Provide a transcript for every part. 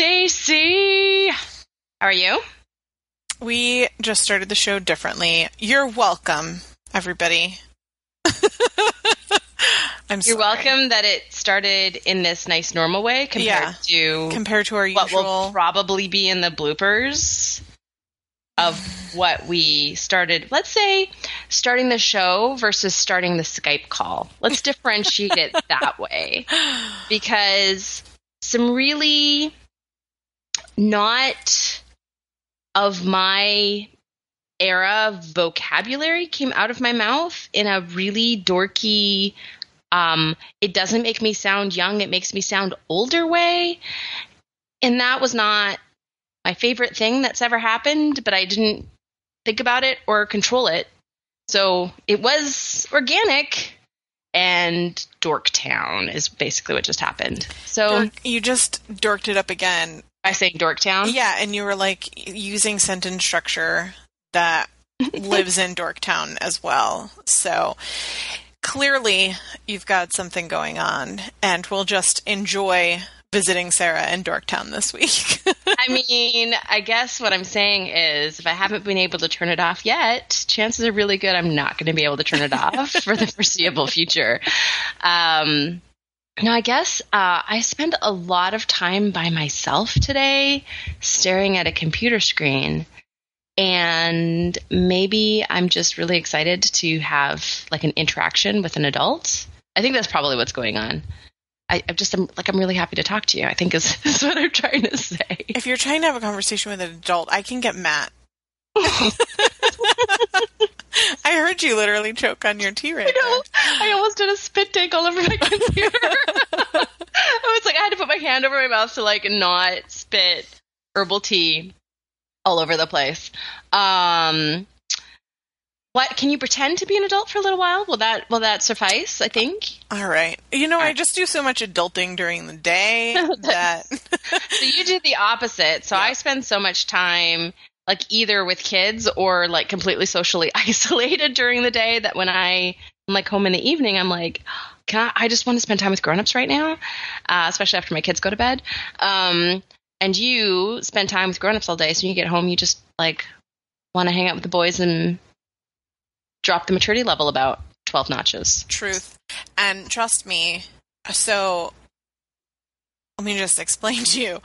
Stacy! How are you? We just started the show differently. You're welcome, everybody. I'm You're sorry. welcome that it started in this nice normal way compared Yeah. to Compared to our what usual. will probably be in the bloopers of what we started. Let's say starting the show versus starting the Skype call. Let's differentiate it that way because some really not of my era vocabulary came out of my mouth in a really dorky um it doesn't make me sound young it makes me sound older way. And that was not my favorite thing that's ever happened but i didn't think about it or control it. So it was organic and dorktown is basically what just happened. So Dork- you just dorked it up again. I say dorktown Yeah, and you were like using sentence structure that lives in Dorktown as well. So clearly you've got something going on, and we'll just enjoy visiting Sarah in Dorktown this week. I mean, I guess what I'm saying is if I haven't been able to turn it off yet, chances are really good I'm not going to be able to turn it off for the foreseeable future. Um, no, I guess uh, I spent a lot of time by myself today staring at a computer screen. And maybe I'm just really excited to have like an interaction with an adult. I think that's probably what's going on. I, I'm just I'm, like I'm really happy to talk to you. I think is, is what I'm trying to say. if you're trying to have a conversation with an adult, I can get Matt. I heard you literally choke on your tea right I know. I almost did a spit take all over my computer. I was like, I had to put my hand over my mouth to like not spit herbal tea all over the place. Um, what can you pretend to be an adult for a little while? Will that will that suffice? I think. All right. You know, I just do so much adulting during the day that So you do the opposite. So Yeah. I spend so much time like either with kids or like completely socially isolated during the day that when I am like home in the evening, I'm like, can I, I just want to spend time with grown-ups right now, uh, especially after my kids go to bed. Um, and you spend time with grown-ups all day, so when you get home, you just like want to hang out with the boys and drop the maturity level about 12 notches. truth. And trust me, so let me just explain to you.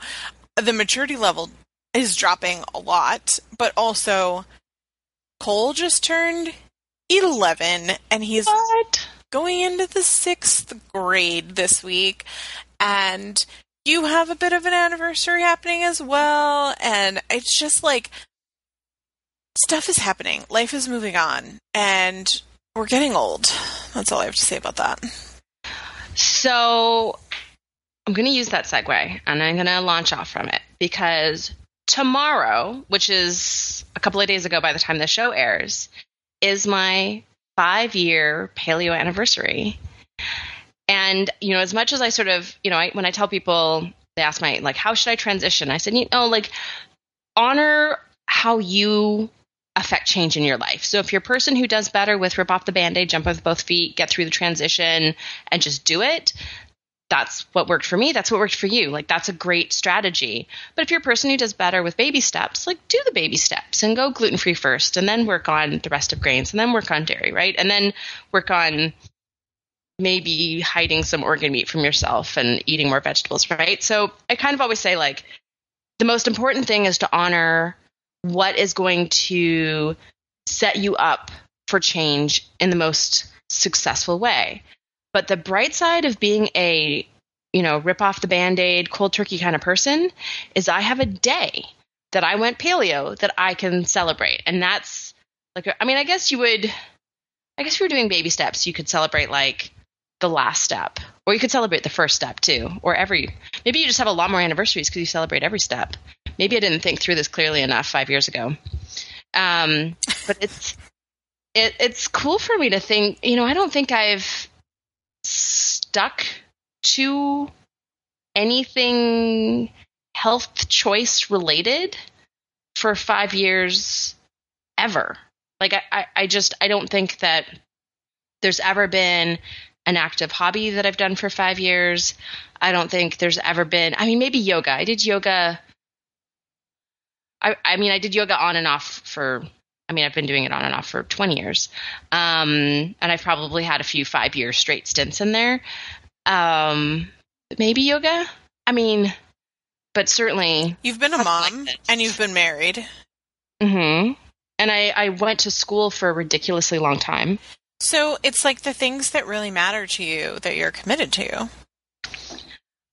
The maturity level is dropping a lot, but also Cole just turned 11 and he's What? going into the sixth grade this week. And you have a bit of an anniversary happening as well. And it's just like stuff is happening, life is moving on, and we're getting old. That's all I have to say about that. So I'm going to use that segue and I'm going to launch off from it because tomorrow, which is a couple of days ago by the time the show airs, is my five year paleo anniversary. And, you know, as much as I sort of, you know, I, when I tell people, they ask my, like, how should I transition? I said, you know, like, honor how you affect change in your life. So if you're a person who does better with rip off the band-aid, jump with both feet, get through the transition and just do it, that's what worked for me. That's what worked for you. Like that's a great strategy. But if you're a person who does better with baby steps, like do the baby steps and go gluten free first and then work on the rest of grains and then work on dairy, right? And then work on maybe hiding some organ meat from yourself and eating more vegetables, right? So I kind of always say like the most important thing is to honor what is going to set you up for change in the most successful way. But the bright side of being a, you know, rip off the band aid, cold turkey kind of person is I have a day that I went paleo that I can celebrate. And that's like, I mean, I guess you would, I guess if you're doing baby steps, you could celebrate like the last step, or you could celebrate the first step too, or every, maybe you just have a lot more anniversaries because you celebrate every step. Maybe I didn't think through this clearly enough five years ago. Um, but it's, it, it's cool for me to think, you know, I don't think I've stuck to anything health choice related for five years ever. Like I, I, just I don't think that there's ever been an active hobby that I've done for five years. I don't think there's ever been I mean maybe yoga. I did yoga I, I mean I did yoga on and off for I mean, I've been doing it on and off for 20 years. Um, and I've probably had a few five year straight stints in there. Um, maybe yoga. I mean, but certainly. You've been a mom like and you've been married. Mm hmm. And I, I went to school for a ridiculously long time. So it's like the things that really matter to you that you're committed to.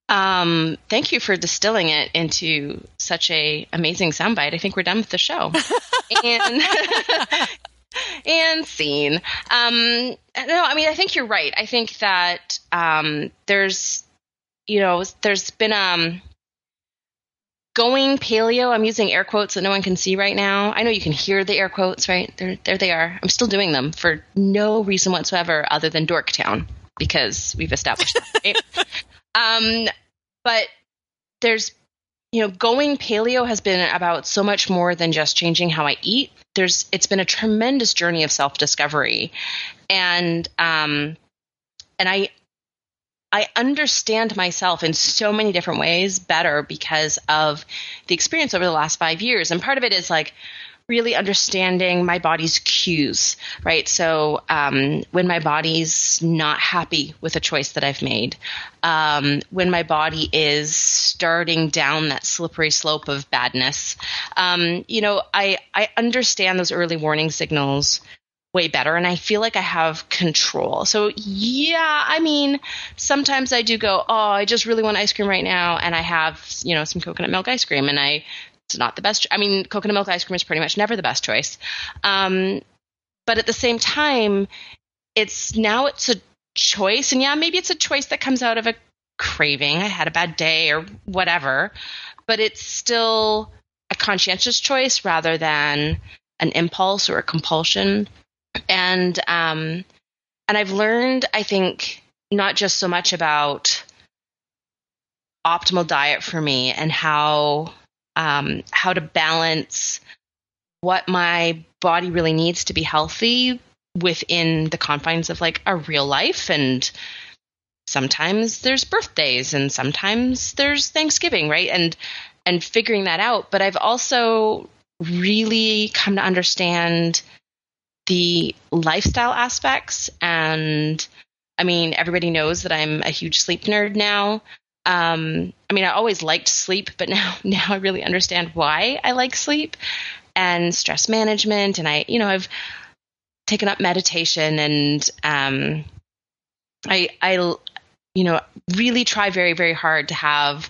Um, thank you for distilling it into such a amazing soundbite. I think we're done with the show. and and scene. Um, no, I mean, I think you're right. I think that um, there's, you know, there's been um, going paleo. I'm using air quotes that no one can see right now. I know you can hear the air quotes, right? There, there they are. I'm still doing them for no reason whatsoever other than Dorktown because we've established that. Right? um, but there's you know, going paleo has been about so much more than just changing how I eat. There's, it's been a tremendous journey of self discovery, and um, and I, I understand myself in so many different ways better because of the experience over the last five years. And part of it is like really understanding my body's cues, right? So um, when my body's not happy with a choice that I've made, um, when my body is starting down that slippery slope of badness, um, you know, I I understand those early warning signals way better and I feel like I have control. So yeah, I mean, sometimes I do go, "Oh, I just really want ice cream right now," and I have, you know, some coconut milk ice cream and I it's not the best. I mean, coconut milk ice cream is pretty much never the best choice. Um, but at the same time, it's now it's a choice, and yeah, maybe it's a choice that comes out of a craving. I had a bad day or whatever, but it's still a conscientious choice rather than an impulse or a compulsion. And um, and I've learned, I think, not just so much about optimal diet for me and how um, how to balance what my body really needs to be healthy within the confines of like a real life. And sometimes there's birthdays and sometimes there's thanksgiving right? And and figuring that out. But i've also really come to understand the lifestyle aspects. And i mean everybody knows that i'm a huge sleep nerd now um, I mean, I always liked sleep, but now now I really understand why I like sleep and stress management. And I, you know, I've taken up meditation and um, I, I, you know, really try very very hard to have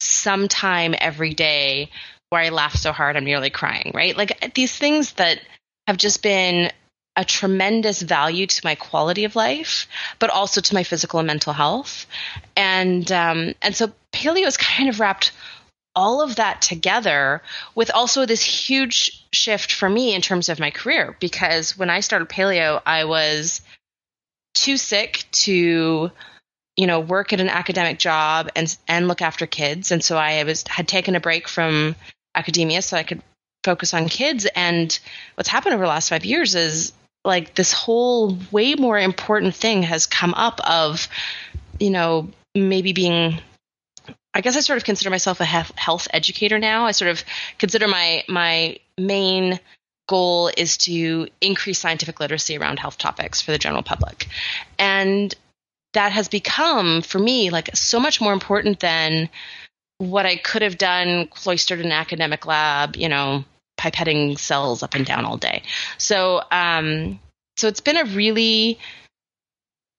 some time every day where I laugh so hard I'm nearly crying. Right, like these things that have just been a tremendous value to my quality of life, but also to my physical and mental health. And um, and so paleo is kind of wrapped all of that together with also this huge shift for me in terms of my career because when I started paleo, I was too sick to you know work at an academic job and and look after kids and so I was had taken a break from academia so I could focus on kids and what's happened over the last 5 years is like this whole way more important thing has come up of you know maybe being I guess I sort of consider myself a health educator now. I sort of consider my my main goal is to increase scientific literacy around health topics for the general public. And that has become for me like so much more important than what I could have done cloistered in an academic lab, you know, pipetting cells up and down all day. So, um, so it's been a really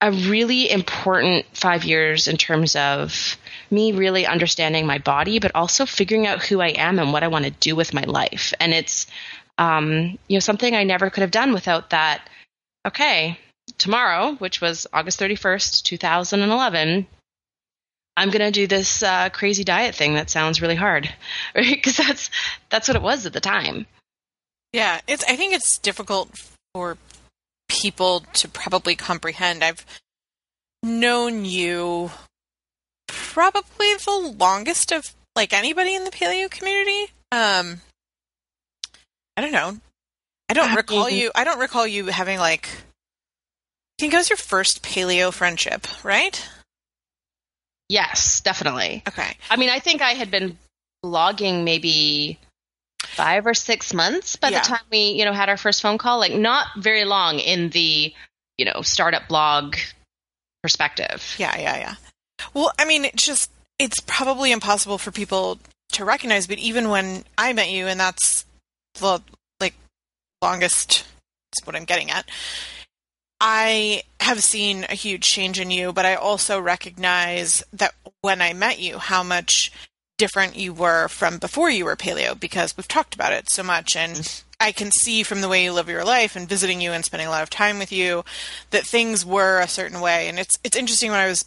a really important five years in terms of me really understanding my body, but also figuring out who I am and what I want to do with my life. And it's, um, you know, something I never could have done without that. Okay, tomorrow, which was August 31st, 2011, I'm going to do this uh, crazy diet thing that sounds really hard, right? Because that's that's what it was at the time. Yeah, it's. I think it's difficult for people to probably comprehend. I've known you probably the longest of like anybody in the paleo community. Um, I don't know. I don't recall you. I don't recall you having like. I think it was your first paleo friendship, right? Yes, definitely. Okay. I mean, I think I had been blogging maybe five or six months by Yeah. the time we, you know, had our first phone call. Like not very long in the, you know, startup blog perspective. Yeah, yeah, yeah. Well, I mean, it's just it's probably impossible for people to recognize, but even when I met you, and that's the like longest. That's what I'm getting at. I have seen a huge change in you, but I also recognize that when I met you, how much different you were from before you were paleo because we've talked about it so much. And I can see from the way you live your life and visiting you and spending a lot of time with you that things were a certain way. And it's it's interesting when I was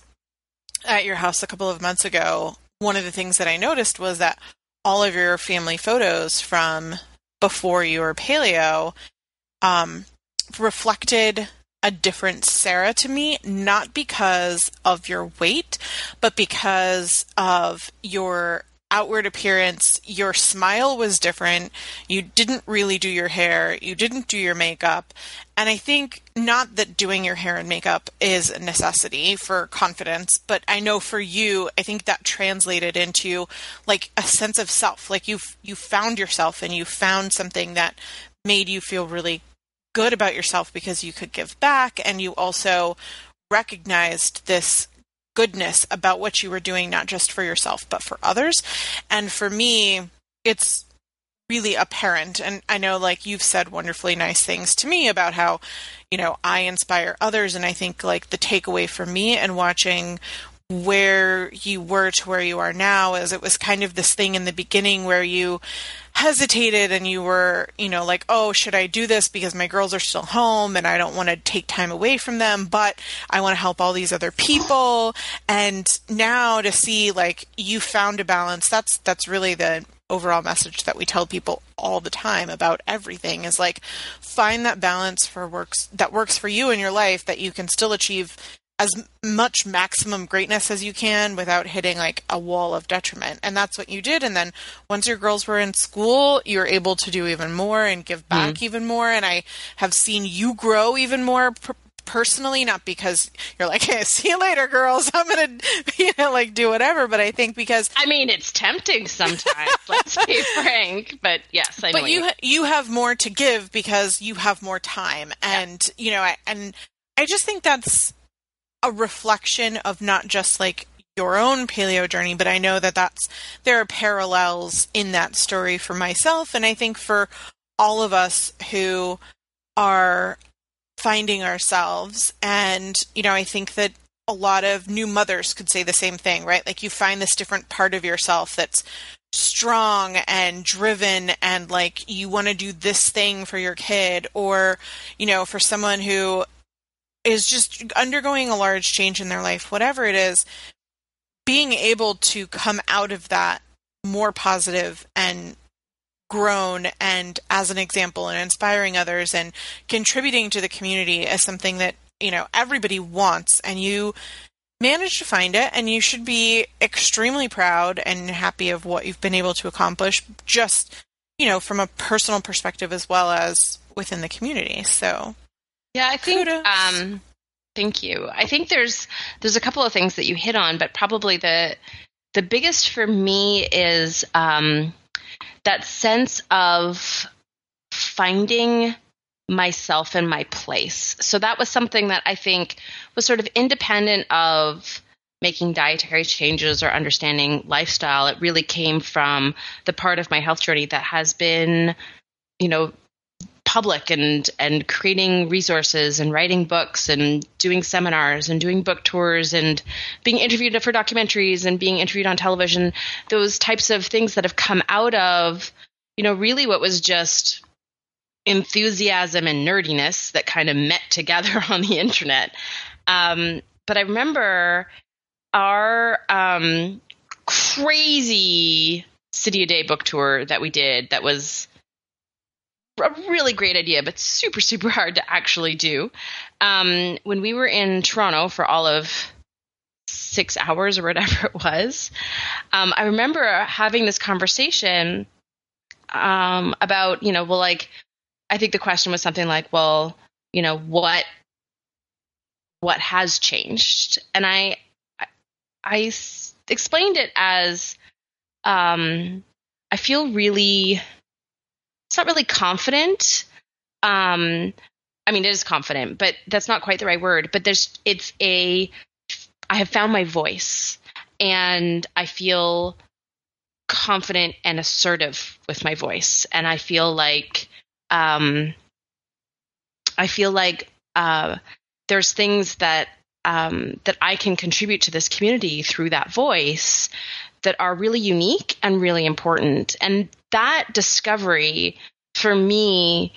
at your house a couple of months ago one of the things that I noticed was that all of your family photos from before you were paleo um, reflected a different Sarah to me, not because of your weight, but because of your outward appearance. Your smile was different. You didn't really do your hair. You didn't do your makeup. And I think not that doing your hair and makeup is a necessity for confidence, but I know for you, I think that translated into like a sense of self. Like you you found yourself and you found something that made you feel really good about yourself because you could give back and you also recognized this goodness about what you were doing not just for yourself but for others. And for me it's really apparent. And i know like you've said wonderfully nice things to me about how you know i inspire others. And i think like the takeaway for me and watching where you were to where you are now is it was kind of this thing in the beginning where you hesitated and you were, you know, like, oh, should I do this because my girls are still home and I don't want to take time away from them, but I want to help all these other people. And now to see like you found a balance, that's that's really the overall message that we tell people all the time about everything is like find that balance for works that works for you in your life that you can still achieve as much maximum greatness as you can without hitting like a wall of detriment. And that's what you did. And then once your girls were in school, you were able to do even more and give back mm-hmm. even more. And I have seen you grow even more. Per- personally not because you're like hey see you later girls i'm gonna you know like do whatever but i think because I mean, it's tempting sometimes. let's be frank. But yes, I know. but what you ha- you have more to give because you have more time and you know I, and i just think that's a reflection of not just like your own paleo journey but i know that that's there are parallels in that story for myself and i think for all of us who are finding ourselves and you know i think that a lot of new mothers could say the same thing right? Like you find this different part of yourself that's strong and driven and like you want to do this thing for your kid or you know for someone who is just undergoing a large change in their life whatever it is being able to come out of that more positive and grown and as an example and inspiring others and contributing to the community is something that you know everybody wants. And you manage to find it and you should be extremely proud and happy of what you've been able to accomplish just you know from a personal perspective as well as within the community. So Yeah, I think. Um, thank you. I think there's there's a couple of things that you hit on, but probably the the biggest for me is um, that sense of finding myself and my place. So that was something that I think was sort of independent of making dietary changes or understanding lifestyle. It really came from the part of my health journey that has been, you know, public and and creating resources and writing books and doing seminars and doing book tours and being interviewed for documentaries and being interviewed on television. Those types of things that have come out of you know really what was just enthusiasm and nerdiness that kind of met together on the internet. Um, but i remember our um, crazy city a day book tour that we did that was a really great idea, but super, super hard to actually do. Um, when we were in Toronto for all of six hours or whatever it was, um, I remember having this conversation um, about, you know, well, like, I think the question was something like, well, you know, what what has changed? And I, I, I explained it as, um, I feel really not really confident. Um, I mean, it is confident, but that's not quite the right word. But there's, it's a, I have found my voice and I feel confident and assertive with my voice. And I feel like, um, I feel like, uh, there's things that, um, that I can contribute to this community through that voice that are really unique and really important. And that discovery for me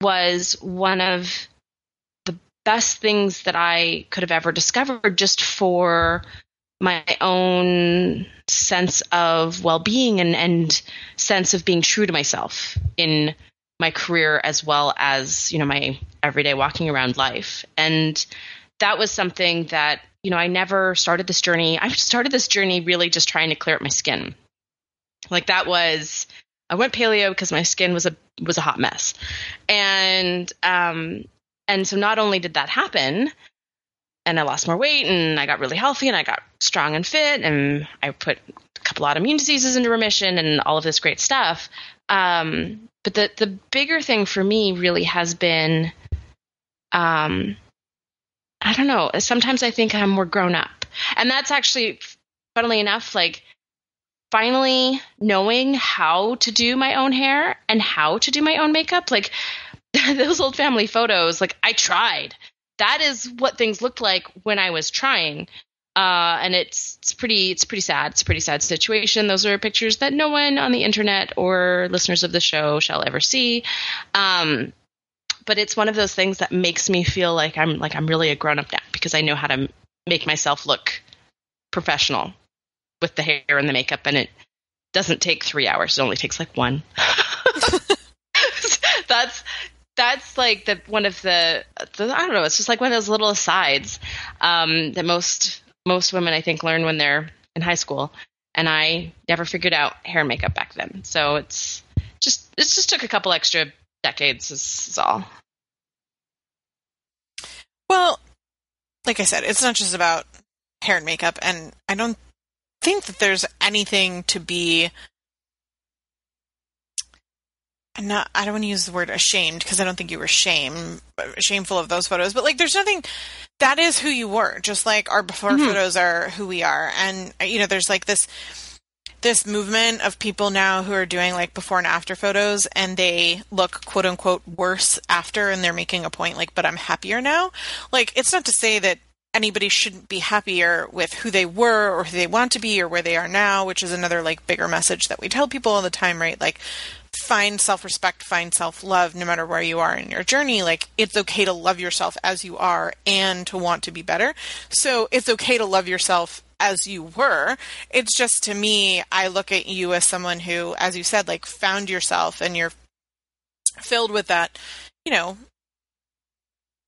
was one of the best things that I could have ever discovered just for my own sense of well-being and, and sense of being true to myself in my career as well as you know my everyday walking around life and that was something that you know i never started this journey i started this journey really just trying to clear up my skin like that was I went paleo because my skin was a was a hot mess, and um, and so not only did that happen, and I lost more weight, and I got really healthy, and I got strong and fit, and I put a couple autoimmune diseases into remission, and all of this great stuff. Um, but the the bigger thing for me really has been, um, I don't know. Sometimes I think I'm more grown up, and that's actually, funnily enough, like finally knowing how to do my own hair and how to do my own makeup like those old family photos like i tried. That is what things looked like when i was trying. Uh, and it's it's pretty it's pretty sad. It's a pretty sad situation. Those are pictures that no one on the internet or listeners of the show shall ever see. Um, but it's one of those things that makes me feel like i'm like i'm really a grown up now because i know how to make myself look professional with the hair and the makeup, and it doesn't take three hours. It only takes like one. that's that's like the one of the, the, I don't know. It's just like one of those little asides um, that most most women I think learn when they're in high school, and I never figured out hair and makeup back then. So it's just it just took a couple extra decades. Is, is all. Well, like I said, it's not just about hair and makeup, and I don't think that there's anything to be I'm not I don't want to use the word ashamed because I don't think you were shame shameful of those photos, but like there's nothing that is who you were, just like our before mm-hmm. photos are who we are. And you know, there's like this this movement of people now who are doing like before and after photos and they look quote unquote worse after and they're making a point like but I'm happier now. Like it's not to say that anybody shouldn't be happier with who they were or who they want to be or where they are now, which is another like bigger message that we tell people all the time, right? Like find self-respect, find self-love no matter where you are in your journey. Like it's okay to love yourself as you are and to want to be better. So it's okay to love yourself as you were. It's just to me, I look at you as someone who, as you said, like found yourself and you're filled with that, you know,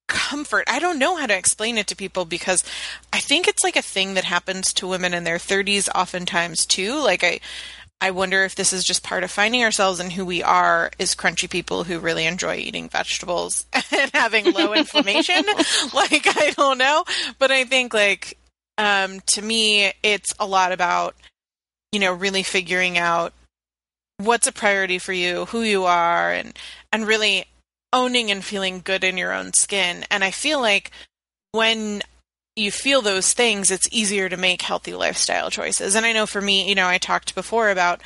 comfort. I don't know how to explain it to people because I think it's like a thing that happens to women in their 30s oftentimes too. Like I I wonder if this is just part of finding ourselves and who we are is crunchy people who really enjoy eating vegetables and having low inflammation. like I don't know, but I think like um to me it's a lot about you know really figuring out what's a priority for you, who you are and and really owning and feeling good in your own skin. And I feel like when you feel those things, it's easier to make healthy lifestyle choices. And I know for me, you know, I talked before about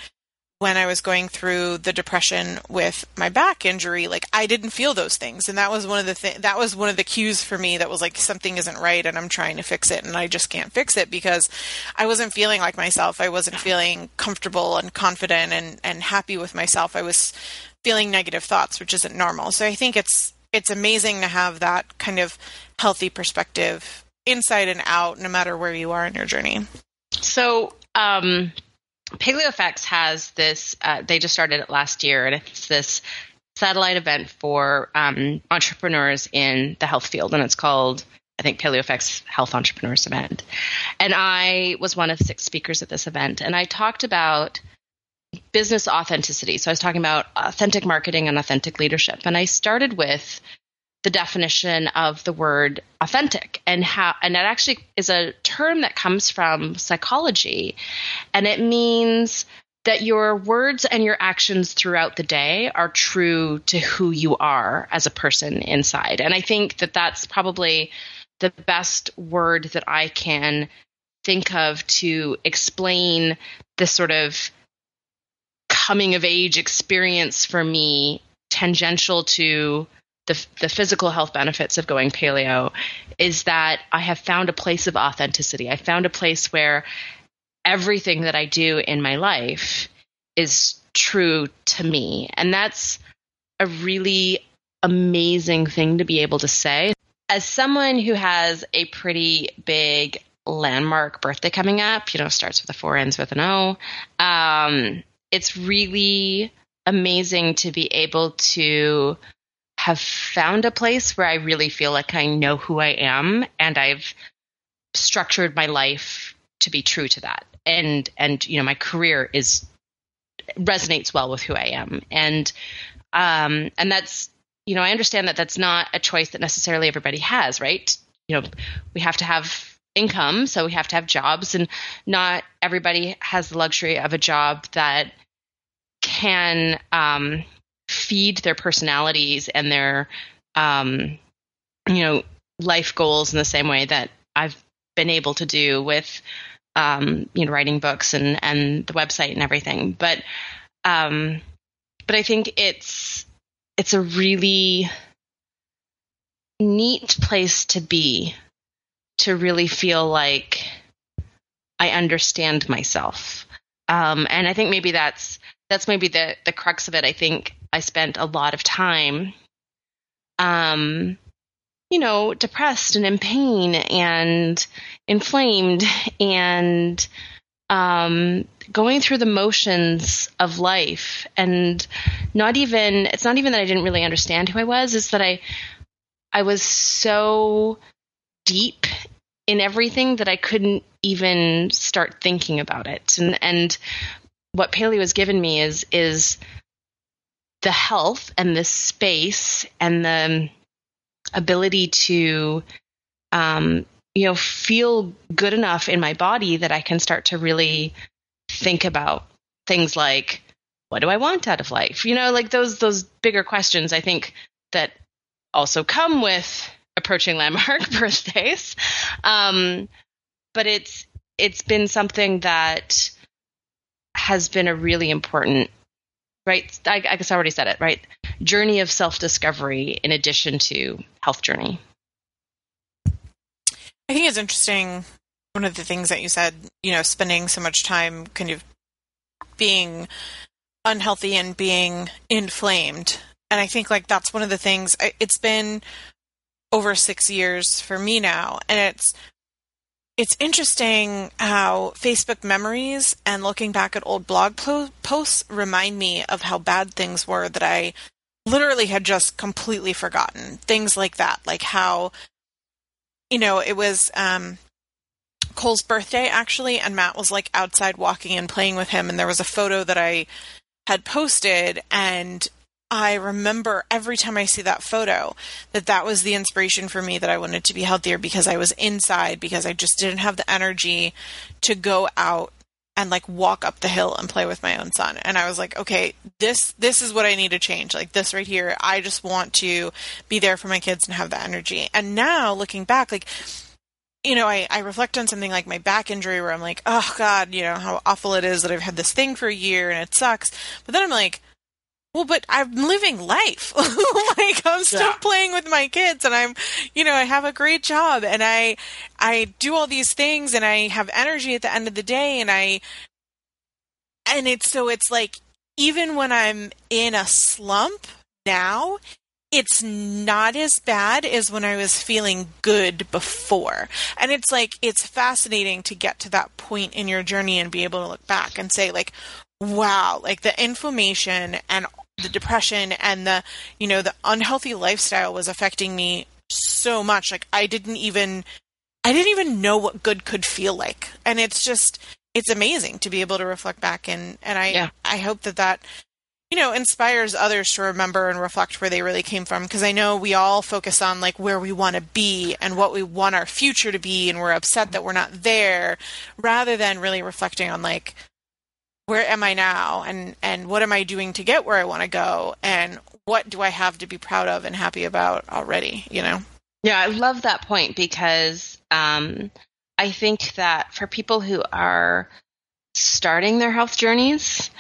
when I was going through the depression with my back injury, like I didn't feel those things, and that was one of the th- that was one of the cues for me that was like something isn't right, and I'm trying to fix it, and I just can't fix it because I wasn't feeling like myself. I wasn't feeling comfortable and confident and and happy with myself. I was feeling negative thoughts, which isn't normal. So I think it's it's amazing to have that kind of healthy perspective inside and out, no matter where you are in your journey. So. um PaleoFX has this, uh, they just started it last year, and it's this satellite event for um, entrepreneurs in the health field, and it's called, I think, PaleoFX Health Entrepreneurs Event. And I was one of six speakers at this event, and I talked about business authenticity. So I was talking about authentic marketing and authentic leadership. And I started with the definition of the word authentic. And how and that actually is a term that comes from psychology. And it means that your words and your actions throughout the day are true to who you are as a person inside. And i think that that's probably the best word that i can think of to explain this sort of coming of age experience for me tangential to the, the physical health benefits of going paleo is that I have found a place of authenticity. I found a place where everything that I do in my life is true to me. And that's a really amazing thing to be able to say. As someone who has a pretty big landmark birthday coming up, you know, starts with a four, ends with an O, um, it's really amazing to be able to have found a place where I really feel like I know who I am and I've structured my life to be true to that. And and you know, my career is resonates well with who I am. And um and that's you know, I understand that that's not a choice that necessarily everybody has, right? You know, we have to have income, so we have to have jobs and not everybody has the luxury of a job that can um feed their personalities and their um, you know life goals in the same way that I've been able to do with um, you know writing books and and the website and everything. But um, but I think it's it's a really neat place to be to really feel like I understand myself. Um, and I think maybe that's that's maybe the the crux of it. I think I spent a lot of time, um, you know, depressed and in pain and inflamed and um, going through the motions of life and not even it's not even that I didn't really understand who I was, it's that I I was so deep in everything that I couldn't even start thinking about it. And and what paleo has given me is is the health and the space and the ability to um, you know feel good enough in my body that I can start to really think about things like what do I want out of life? You know, like those those bigger questions I think that also come with approaching landmark birthdays. Um, but it's it's been something that has been a really important right? I, I guess i already said it right? Journey of self-discovery in addition to health journey. I think it's interesting one of the things that you said you know spending so much time kind of being unhealthy and being inflamed. And i think like that's one of the things it's been over six years for me now and it's it's interesting how Facebook memories and looking back at old blog po- posts remind me of how bad things were that I literally had just completely forgotten. Things like that, like how, you know, it was um, Cole's birthday actually, and Matt was like outside walking and playing with him, and there was a photo that I had posted, and I remember every time I see that photo that that was the inspiration for me that I wanted to be healthier because I was inside because I just didn't have the energy to go out and like walk up the hill and play with my own son. And i was like okay this this is what i need to change. Like this right here i just want to be there for my kids and have that energy. And now looking back like you know, I, I reflect on something like my back injury where I'm like, oh God, you know, how awful it is that I've had this thing for a year and it sucks. But then I'm like, well, but I'm living life. like I'm still yeah. playing with my kids and I'm, you know, I have a great job and I, I do all these things and I have energy at the end of the day and I, and it's so it's like, even when I'm in a slump now, it's not as bad as when I was feeling good before. And it's like, it's fascinating to get to that point in your journey and be able to look back and say, like, wow, like the inflammation and the depression and the, you know, the unhealthy lifestyle was affecting me so much. Like, I didn't even, I didn't even know what good could feel like. And it's just, it's amazing to be able to reflect back and, and I, yeah. I hope that that you know, inspires others to remember and reflect where they really came from. Because I know we all focus on like where we want to be and what we want our future to be, and we're upset that we're not there, rather than really reflecting on like where am I now and and what am I doing to get where I want to go and what do I have to be proud of and happy about already, you know? Yeah, I love that point because um, I think that for people who are starting their health journeys,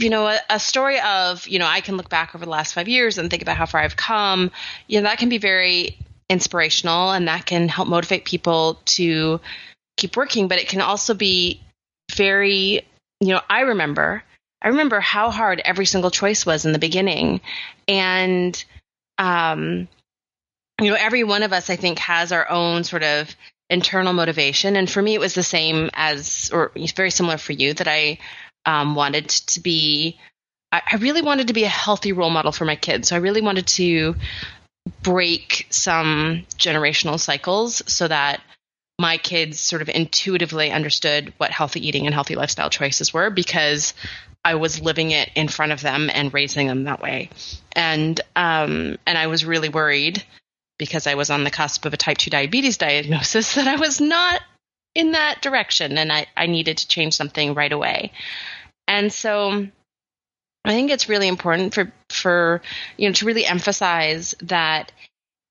you know, a, a, story of, you know, I can look back over the last five years and think about how far I've come, you know, that can be very inspirational and that can help motivate people to keep working. But it can also be very, you know, I remember, I remember how hard every single choice was in the beginning. And, um, you know, every one of us, I think, has our own sort of internal motivation. And for me, it was the same as, or very similar for you, that I um, wanted to be I, I really wanted to be a healthy role model for my kids. So I really wanted to break some generational cycles so that my kids sort of intuitively understood what healthy eating and healthy lifestyle choices were because I was living it in front of them and raising them that way. And um, and I was really worried because I was on the cusp of a type 2 diabetes diagnosis that I was not in that direction and I, I needed to change something right away. And so I think it's really important for for you know to really emphasize that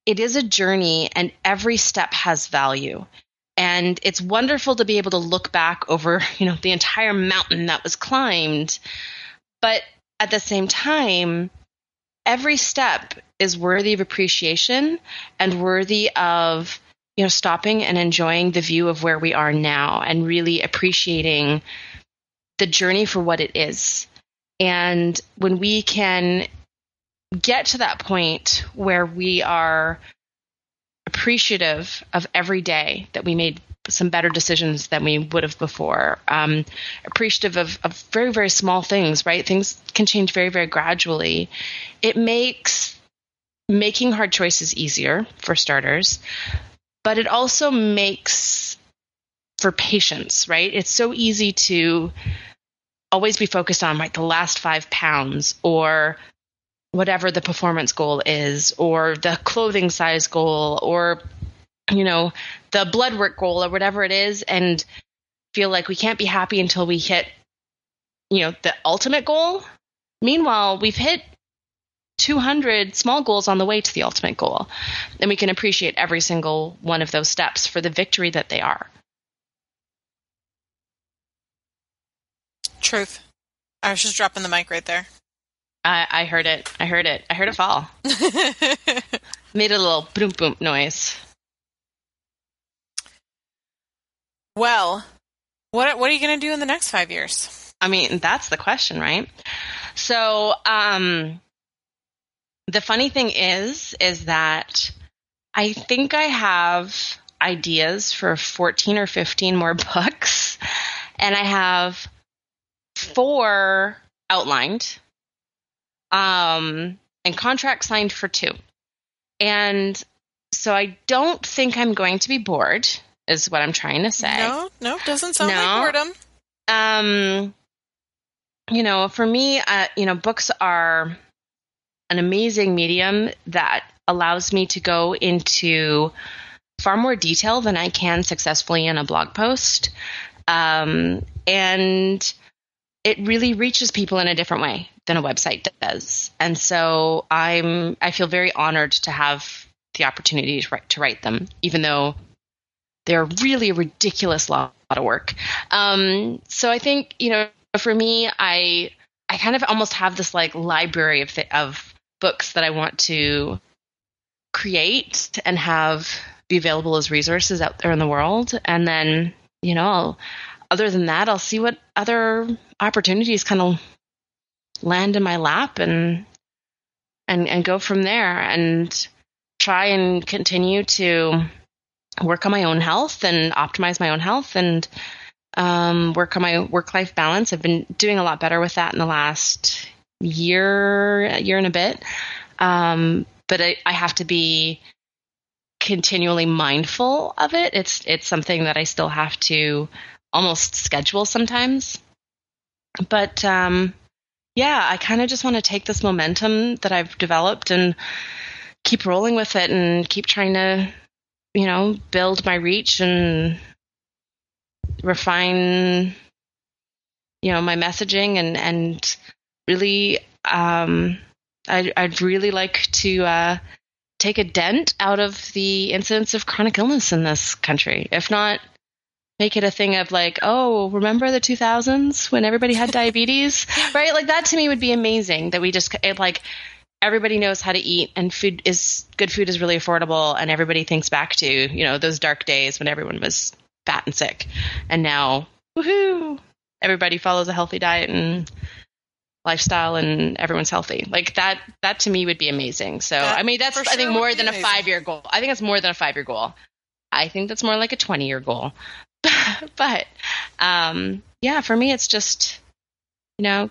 it is a journey and every step has value. And it's wonderful to be able to look back over, you know, the entire mountain that was climbed. But at the same time, every step is worthy of appreciation and worthy of you know stopping and enjoying the view of where we are now and really appreciating the journey for what it is. And when we can get to that point where we are appreciative of every day that we made some better decisions than we would have before, um, appreciative of, of very, very small things, right? Things can change very, very gradually. It makes making hard choices easier, for starters, but it also makes for patience, right? It's so easy to always be focused on like the last five pounds or whatever the performance goal is or the clothing size goal or you know the blood work goal or whatever it is and feel like we can't be happy until we hit you know the ultimate goal meanwhile we've hit 200 small goals on the way to the ultimate goal and we can appreciate every single one of those steps for the victory that they are Truth. I was just dropping the mic right there. I, I heard it. I heard it. I heard it fall. Made a little boom boom noise. Well, what what are you going to do in the next five years? I mean, that's the question, right? So, um, the funny thing is, is that I think I have ideas for 14 or 15 more books, and I have four outlined, um, and contract signed for two. And so I don't think I'm going to be bored, is what I'm trying to say. No, no, doesn't sound no. like boredom. Um, you know, for me, uh, you know, books are an amazing medium that allows me to go into far more detail than I can successfully in a blog post. Um, and it really reaches people in a different way than a website does. And so I'm I feel very honored to have the opportunity to write, to write them, even though they're really a ridiculous lot of work. Um, so I think you know, for me, I I kind of almost have this like library of th- of books that I want to create and have be available as resources out there in the world, and then you know, I'll, other than that, I'll see what other opportunities kind of land in my lap and and and go from there and try and continue to work on my own health and optimize my own health and um, work on my work life balance. I've been doing a lot better with that in the last year, year and a bit. Um, but I, I have to be continually mindful of it. It's it's something that I still have to almost schedule sometimes. But um, yeah, I kind of just want to take this momentum that I've developed and keep rolling with it and keep trying to, you know, build my reach and refine, you know, my messaging and and really, um, I, I'd really like to uh, take a dent out of the incidence of chronic illness in this country. If not, make it a thing of like, oh, remember the 2000s when everybody had diabetes, right? Like that to me would be amazing. That we just it, like everybody knows how to eat and food is good food is really affordable and everybody thinks back to you know those dark days when everyone was fat and sick. And now woohoo everybody follows a healthy diet and lifestyle and everyone's healthy. Like that that to me would be amazing. So That i mean that's for i think more than a five year goal. I think it's more than a five year goal. I think that's more like a 20 year goal but um yeah for me it's just you know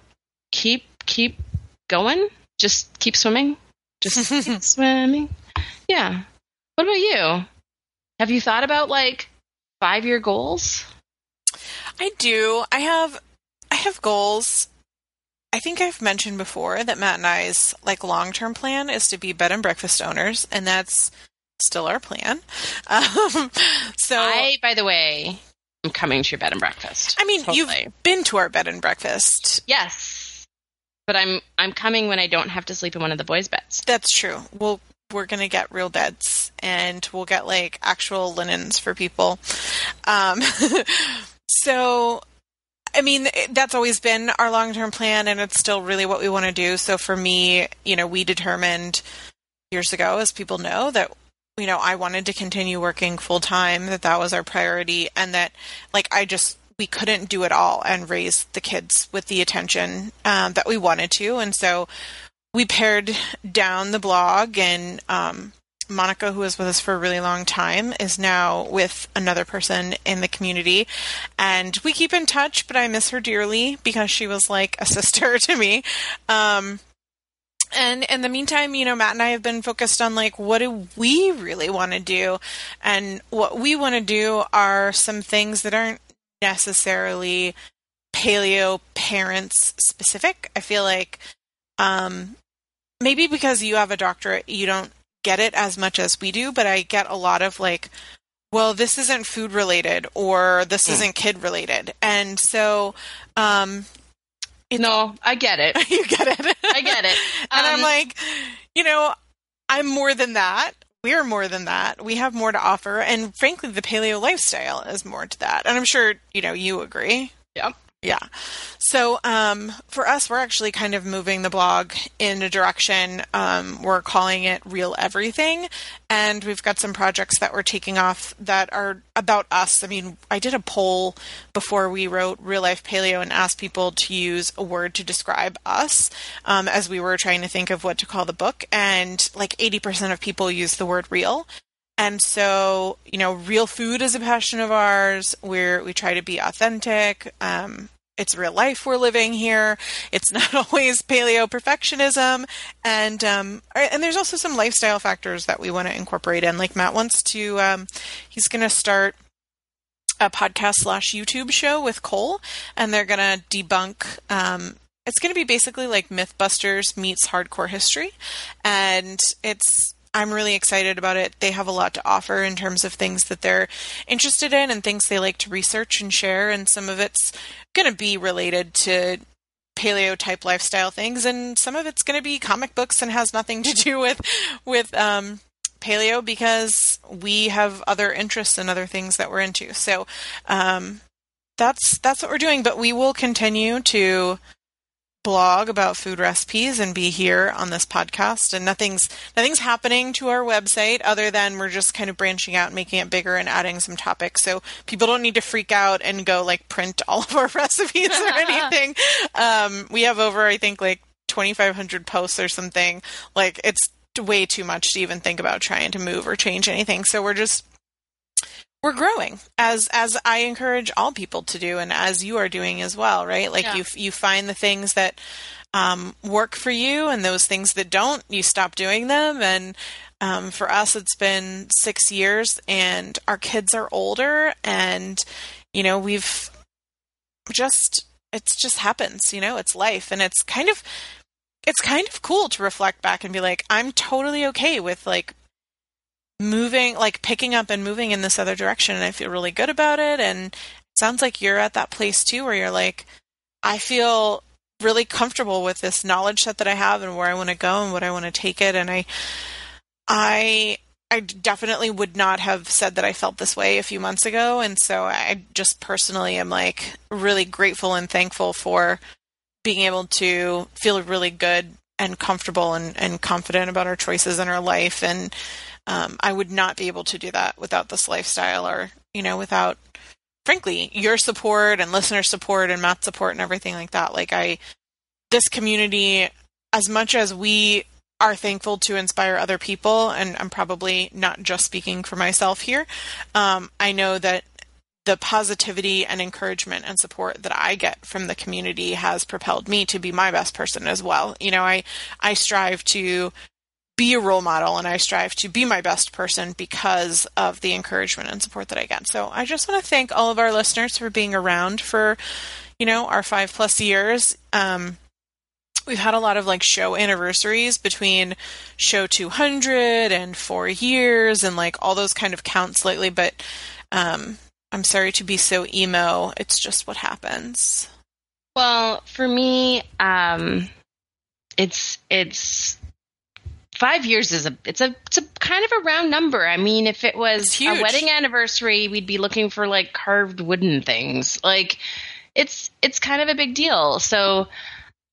keep keep going. Just keep swimming. Just keep swimming. Yeah. What about you? Have you thought about like five year goals? I do. I have I have goals. I think I've mentioned before that Matt and I's like long term plan is to be bed and breakfast owners, and that's still our plan. Um, so i by the way I'm coming to your bed and breakfast I mean, Totally. you've been to our bed and breakfast. yes but i'm i'm coming when i don't have to sleep in one of the boys beds That's true. We'll we're gonna get real beds, and we'll get like actual linens for people. Um, so, I mean, that's always been our long term plan, and it's still really what we want to do. So, for me, you know, we determined years ago, as people know, that you know I wanted to continue working full time. That that was our priority, and that like I just we couldn't do it all and raise the kids with the attention um, that we wanted to, and so we pared down the blog and um, Monica, who was with us for a really long time, is now with another person in the community. And we keep in touch, but I miss her dearly because she was like a sister to me. Um, and in the meantime, you know, Matt and I have been focused on like, what do we really want to do? And what we want to do are some things that aren't necessarily paleo parents specific. I feel like um, maybe because you have a doctorate, you don't get it as much as we do, but I get a lot of like, well, this isn't food related or this Mm. isn't kid related. And so, um, It's- no i get it you get it. i get it and I'm Um, like, you know, I'm more than that. We're more than that. We have more to offer. And frankly, the paleo lifestyle is more to that. And I'm sure, you know, you agree. Yep. Yeah. So um, for us, we're actually kind of moving the blog in a direction. Um, we're calling it Real Everything. And we've got some projects that we're taking off that are about us. I mean, I did a poll before we wrote Real Life Paleo and asked people to use a word to describe us um, as we were trying to think of what to call the book. And like 80% of people use the word real. And so, you know, real food is a passion of ours. Where we try to be authentic. Um, it's real life we're living here. It's not always paleo perfectionism, and um, and there's also some lifestyle factors that we want to incorporate in. Like Matt wants to, um, he's going to start a podcast slash YouTube show with Cole, and they're going to debunk. Um, it's going to be basically like MythBusters meets hardcore history, and it's I'm really excited about it. They have a lot to offer in terms of things that they're interested in and things they like to research and share. And some of it's going to be related to paleo type lifestyle things, and some of it's going to be comic books and has nothing to do with with um, paleo because we have other interests and other things that we're into. So um, that's that's what we're doing. But we will continue to blog about food recipes and be here on this podcast. And nothing's nothing's happening to our website other than we're just kind of branching out and making it bigger and adding some topics. So people don't need to freak out and go like print all of our recipes or anything. Um, we have over i think like 2500 posts or something. Like it's way too much to even think about trying to move or change anything. So we're just we're growing as as I encourage all people to do, and as you are doing as well, right? Like yeah. you you find the things that um, work for you, and those things that don't, you stop doing them. And um, for us, it's been six years, and our kids are older, and you know we've just it's just happens, you know, it's life, and it's kind of it's kind of cool to reflect back and be like, I'm totally okay with like moving like picking up and moving in this other direction and I feel really good about it and it sounds like you're at that place too where you're like I feel really comfortable with this knowledge set that I have and where I want to go and what I want to take it and I I I definitely would not have said that I felt this way a few months ago and so I just personally am like really grateful and thankful for being able to feel really good and comfortable and, and confident about our choices in our life and um, I would not be able to do that without this lifestyle or, you know, without, frankly, your support and listener support and Matt's support and everything like that. Like, I, this community, as much as we are thankful to inspire other people, and I'm probably not just speaking for myself here, um, I know that the positivity and encouragement and support that I get from the community has propelled me to be my best person as well. You know, I I strive to be a role model and I strive to be my best person because of the encouragement and support that I get. So I just want to thank all of our listeners for being around for, you know, our five plus years. Um, we've had a lot of like show anniversaries between show 200 and four years and like all those kind of counts lately, but um, I'm sorry to be so emo. It's just what happens. Well, for me, um, it's it's five years is a it's a it's a kind of a round number. I mean, if it was a wedding anniversary, we'd be looking for like carved wooden things. Like it's it's kind of a big deal. So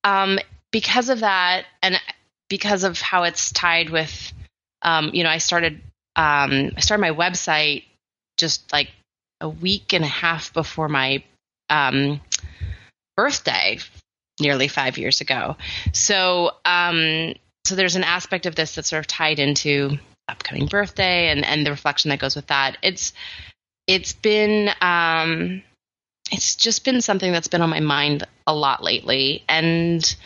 um, because of that, and because of how it's tied with, um, you know, I started um, I started my website just like a week and a half before my um, birthday nearly five years ago. So um, so there's an aspect of this that's sort of tied into upcoming birthday and and the reflection that goes with that. It's it's been um, it's just been something that's been on my mind a lot lately, and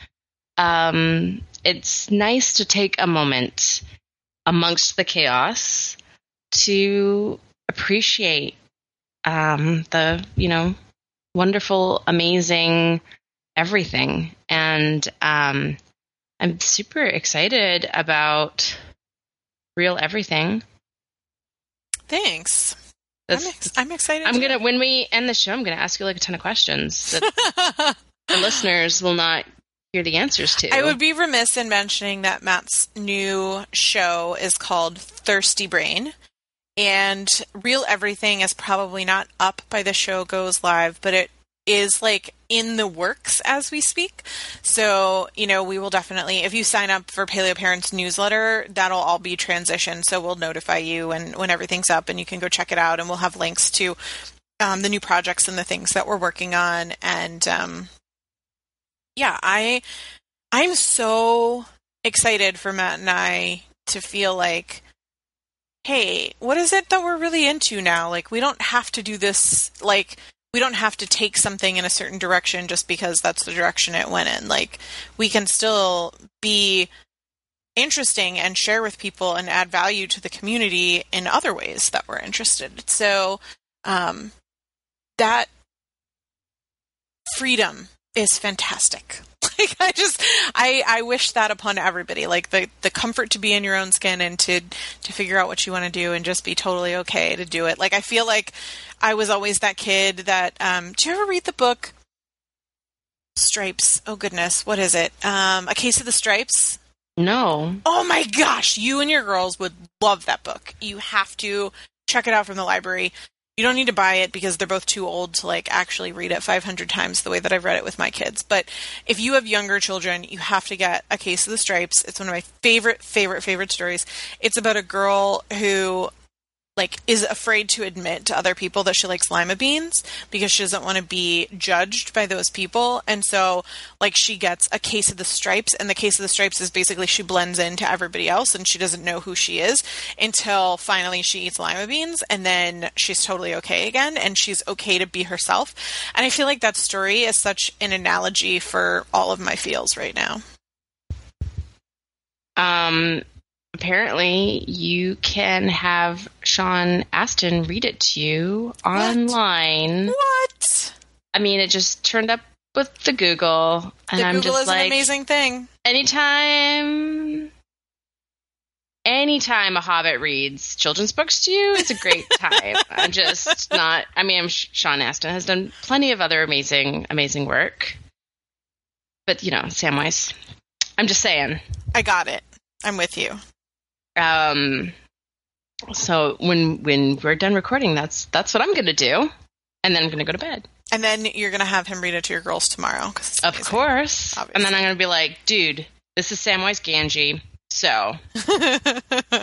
um, it's nice to take a moment amongst the chaos to appreciate um, the you know wonderful, amazing everything, and um, I'm super excited about real everything. Thanks. I'm, ex- I'm, excited. I'm gonna when we end the show, I'm gonna ask you like a ton of questions that the listeners will not hear the answers to. I would be remiss in mentioning that Matt's new show is called Thirsty Brain. And Real Everything is probably not up by the show goes live, but it is like in the works as we speak. So, you know, we will definitely, if you sign up for Paleo Parents newsletter, that'll all be transitioned. So we'll notify you when, when everything's up and you can go check it out. And we'll have links to um, the new projects and the things that we're working on. And um, yeah, I, I'm so excited for Matt and I to feel like, hey, what is it that we're really into now? Like, we don't have to do this, like, we don't have to take something in a certain direction just because that's the direction it went in. Like we can still be interesting and share with people and add value to the community in other ways that we're interested. So um, that freedom is fantastic. Like I just I I wish that upon everybody. Like the the comfort to be in your own skin and to to figure out what you want to do and just be totally okay to do it. Like I feel like I was always that kid that. Um, do you ever read the book Stripes? Oh goodness, what is it? Um, A Case of the Stripes. No. Oh my gosh, you and your girls would love that book. You have to check it out from the library. You don't need to buy it because they're both too old to like actually read it 500 times the way that I've read it with my kids. But if you have younger children, you have to get A Case of the Stripes. It's one of my favorite favorite favorite stories. It's about a girl who like is afraid to admit to other people that she likes lima beans because she doesn't want to be judged by those people. And so like she gets a case of the stripes and the case of the stripes is basically she blends into everybody else and she doesn't know who she is until finally she eats lima beans and then she's totally okay again and she's okay to be herself. And i feel like that story is such an analogy for all of my feels right now. Um, apparently, you can have Sean Astin read it to you online. what? I mean, it just turned up with the Google, and the I'm google just is like, an amazing thing. anytime anytime a hobbit reads children's books to you it's a great time. I'm just not i mean I'm, sh- sean astin has done plenty of other amazing amazing work. But you know samwise i'm just saying. I got it. I'm with you um so when when we're done recording that's that's what i'm gonna do and then i'm gonna go to bed And then you're going to have him read it to your girls tomorrow. of amazing. course and then i'm gonna be like dude this is samwise Gamgee so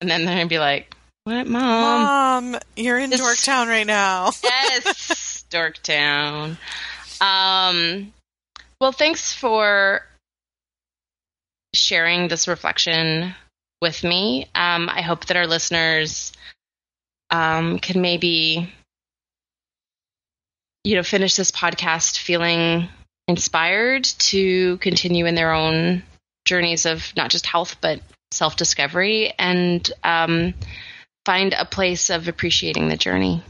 and then they're gonna be like what mom Mom, you're in This- Dorktown right now. yes, Dorktown. Um, well, thanks for sharing this reflection with me. Um, I hope that our listeners um, can maybe, you know, finish this podcast feeling inspired to continue in their own journeys of not just health but self discovery and um, find a place of appreciating the journey.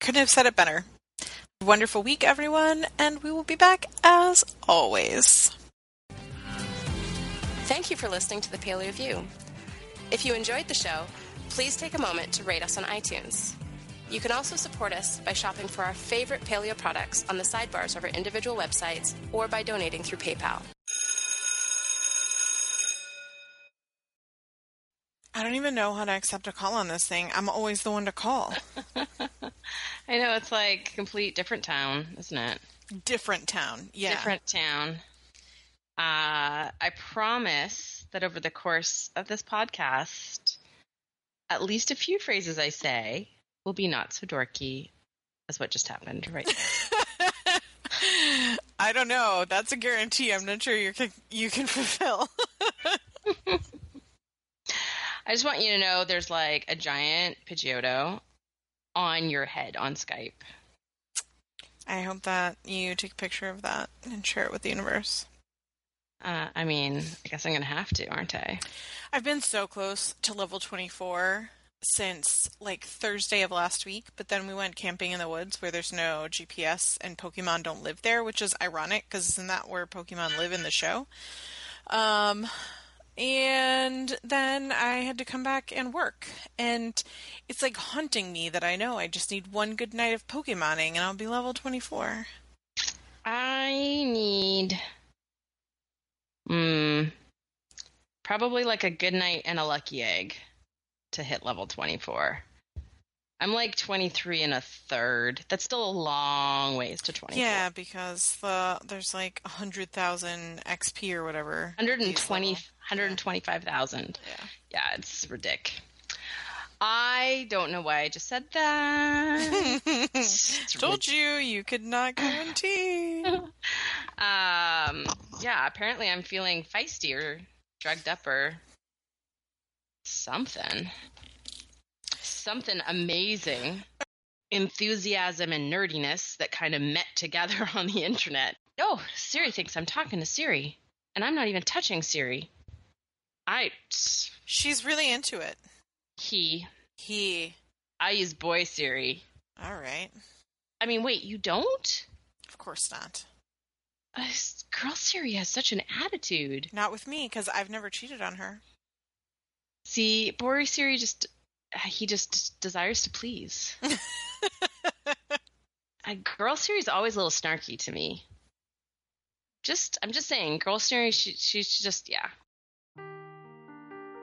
Couldn't have said it better. Wonderful week, everyone, and we will be back as always. Thank you for listening to the Paleo View. If you enjoyed the show, please take a moment to rate us on iTunes. You can also support us by shopping for our favorite paleo products on the sidebars of our individual websites or by donating through PayPal. I don't even know how to accept a call on this thing. I'm always the one to call. I know it's like complete different town, isn't it? Different town. Yeah. Different town. Uh, I promise that over the course of this podcast, at least a few phrases I say will be not so dorky as what just happened right. I don't know. That's a guarantee. I'm not sure you can you can fulfill. I just want you to know there's like a giant Pidgeotto on your head on Skype. I hope that you take a picture of that and share it with the universe. Uh, I mean, I guess I'm gonna have to, aren't I? I've been so close to level 24 since like Thursday of last week, but then we went camping in the woods where there's no GPS and Pokemon don't live there, which is ironic because isn't that where Pokemon live in the show? Um, and then I had to come back and work, and it's like haunting me that I know I just need one good night of Pokemoning and I'll be level 24. I need, hmm, probably like a good night and a lucky egg to hit level 24. I'm like 23 and a third. That's still a long ways to 24. Yeah, because the there's like 100,000 XP or whatever. at 120, 125,000. Yeah. Yeah, it's ridiculous. I don't know why I just said that. Told you you could not guarantee. Um, yeah, apparently I'm feeling feisty or drugged up or something. Something amazing. Enthusiasm and nerdiness that kind of met together on the internet. Oh, Siri thinks I'm talking to Siri, and I'm not even touching Siri. I, She's really into it. he, He. I use boy Siri. All right. I mean, wait, you don't? Of course not. Uh, girl Siri has such an attitude. Not with me because I've never cheated on her. See, Boy Siri just he just desires to please. Uh, girl Siri's always a little snarky to me. just I'm just saying, Girl Scenery, she, she's just yeah.